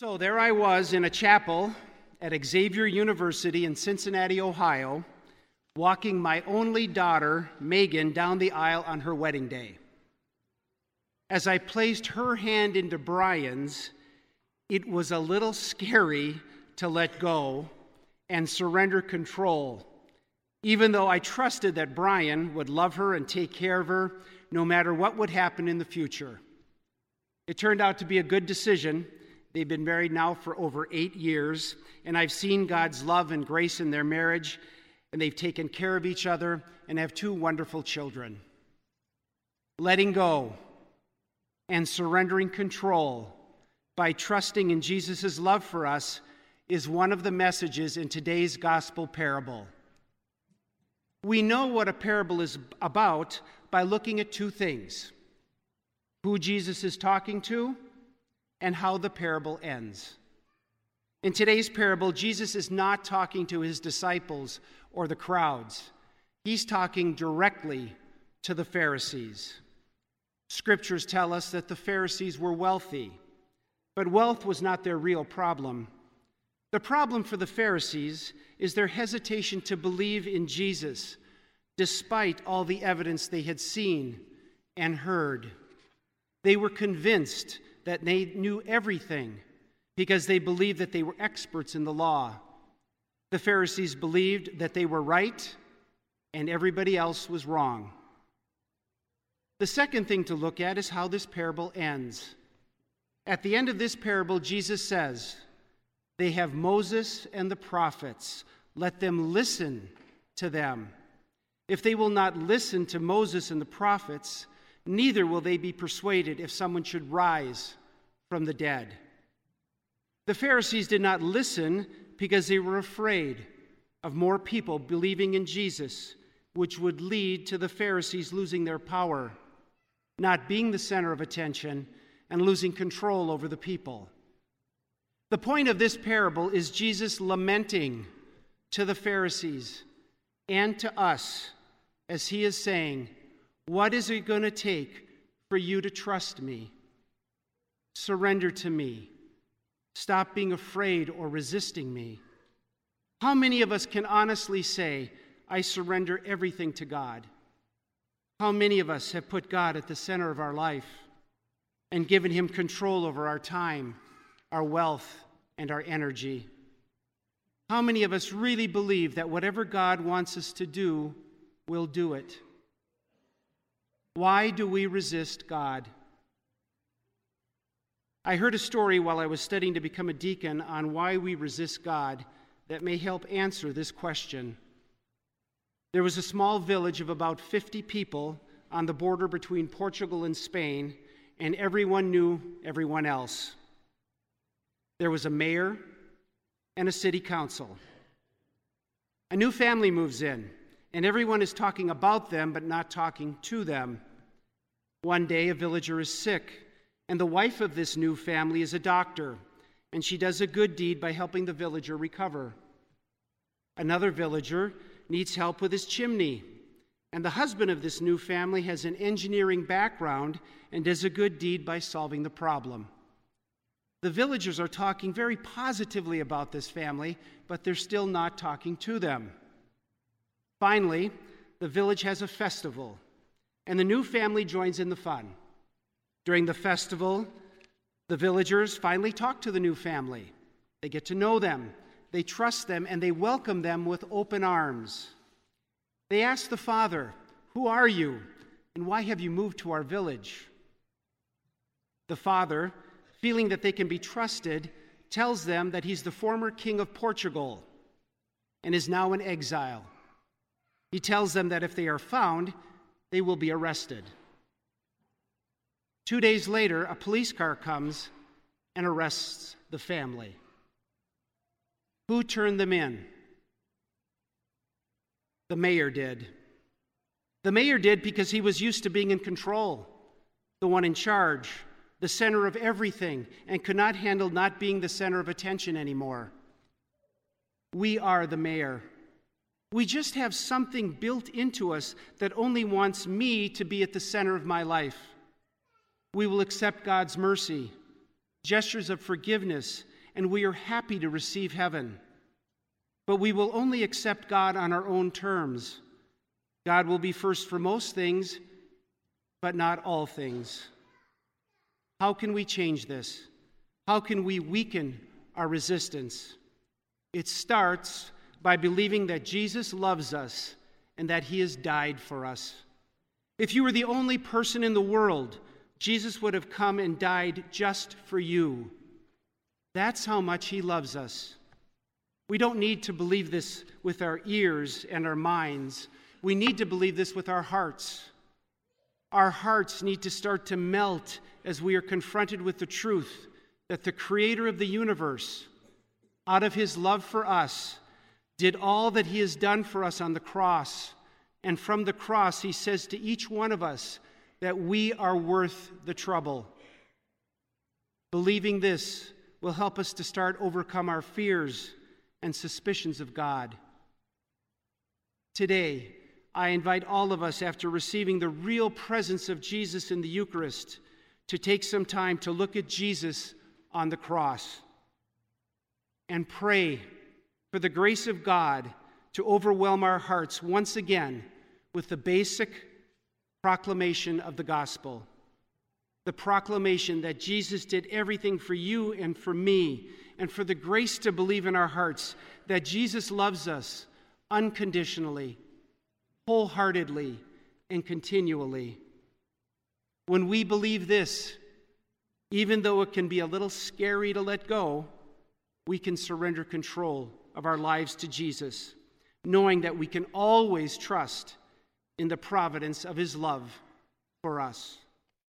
So there I was in a chapel at Xavier University in Cincinnati, Ohio, walking my only daughter, Megan, down the aisle on her wedding day. As I placed her hand into Brian's, it was a little scary to let go and surrender control, even though I trusted that Brian would love her and take care of her no matter what would happen in the future. It turned out to be a good decision They've been married now for over eight years, and I've seen God's love and grace in their marriage, and they've taken care of each other and have two wonderful children. Letting go and surrendering control by trusting in Jesus' love for us is one of the messages in today's gospel parable. We know what a parable is about by looking at two things who Jesus is talking to and how the parable ends. In today's parable, Jesus is not talking to his disciples or the crowds, he's talking directly to the Pharisees. Scriptures tell us that the Pharisees were wealthy, but wealth was not their real problem. The problem for the Pharisees is their hesitation to believe in Jesus despite all the evidence they had seen and heard. They were convinced that they knew everything because they believed that they were experts in the law. The Pharisees believed that they were right and everybody else was wrong. The second thing to look at is how this parable ends. At the end of this parable, Jesus says, They have Moses and the prophets. Let them listen to them. If they will not listen to Moses and the prophets, neither will they be persuaded if someone should rise from the dead. The Pharisees did not listen because they were afraid of more people believing in Jesus, which would lead to the Pharisees losing their power, not being the center of attention, and losing control over the people. The point of this parable is Jesus lamenting to the Pharisees and to us as he is saying, What is it going to take for you to trust me? Surrender to me. Stop being afraid or resisting me. How many of us can honestly say, I surrender everything to God? How many of us have put God at the center of our life and given Him control over our time, our wealth, and our energy? How many of us really believe that whatever God wants us to do, we'll do it? Why do we resist God? I heard a story while I was studying to become a deacon on why we resist God that may help answer this question. There was a small village of about 50 people on the border between Portugal and Spain, and everyone knew everyone else. There was a mayor and a city council. A new family moves in, and everyone is talking about them but not talking to them. One day, a villager is sick and the wife of this new family is a doctor, and she does a good deed by helping the villager recover. Another villager needs help with his chimney, and the husband of this new family has an engineering background and does a good deed by solving the problem. The villagers are talking very positively about this family, but they're still not talking to them. Finally, the village has a festival, and the new family joins in the fun. During the festival, the villagers finally talk to the new family. They get to know them, they trust them, and they welcome them with open arms. They ask the father, Who are you, and why have you moved to our village? The father, feeling that they can be trusted, tells them that he's the former king of Portugal and is now in exile. He tells them that if they are found, they will be arrested. Two days later, a police car comes and arrests the family. Who turned them in? The mayor did. The mayor did because he was used to being in control, the one in charge, the center of everything, and could not handle not being the center of attention anymore. We are the mayor. We just have something built into us that only wants me to be at the center of my life. We will accept God's mercy, gestures of forgiveness, and we are happy to receive heaven. But we will only accept God on our own terms. God will be first for most things, but not all things. How can we change this? How can we weaken our resistance? It starts by believing that Jesus loves us and that he has died for us. If you were the only person in the world, Jesus would have come and died just for you. That's how much he loves us. We don't need to believe this with our ears and our minds. We need to believe this with our hearts. Our hearts need to start to melt as we are confronted with the truth that the creator of the universe, out of his love for us, did all that he has done for us on the cross. And from the cross, he says to each one of us that we are worth the trouble. Believing this will help us to start overcome our fears and suspicions of God. Today, I invite all of us, after receiving the real presence of Jesus in the Eucharist, to take some time to look at Jesus on the cross and pray for the grace of God to overwhelm our hearts once again with the basic proclamation of the gospel. The proclamation that Jesus did everything for you and for me, and for the grace to believe in our hearts that Jesus loves us unconditionally wholeheartedly and continually. When we believe this, even though it can be a little scary to let go, we can surrender control of our lives to Jesus, knowing that we can always trust in the providence of His love for us.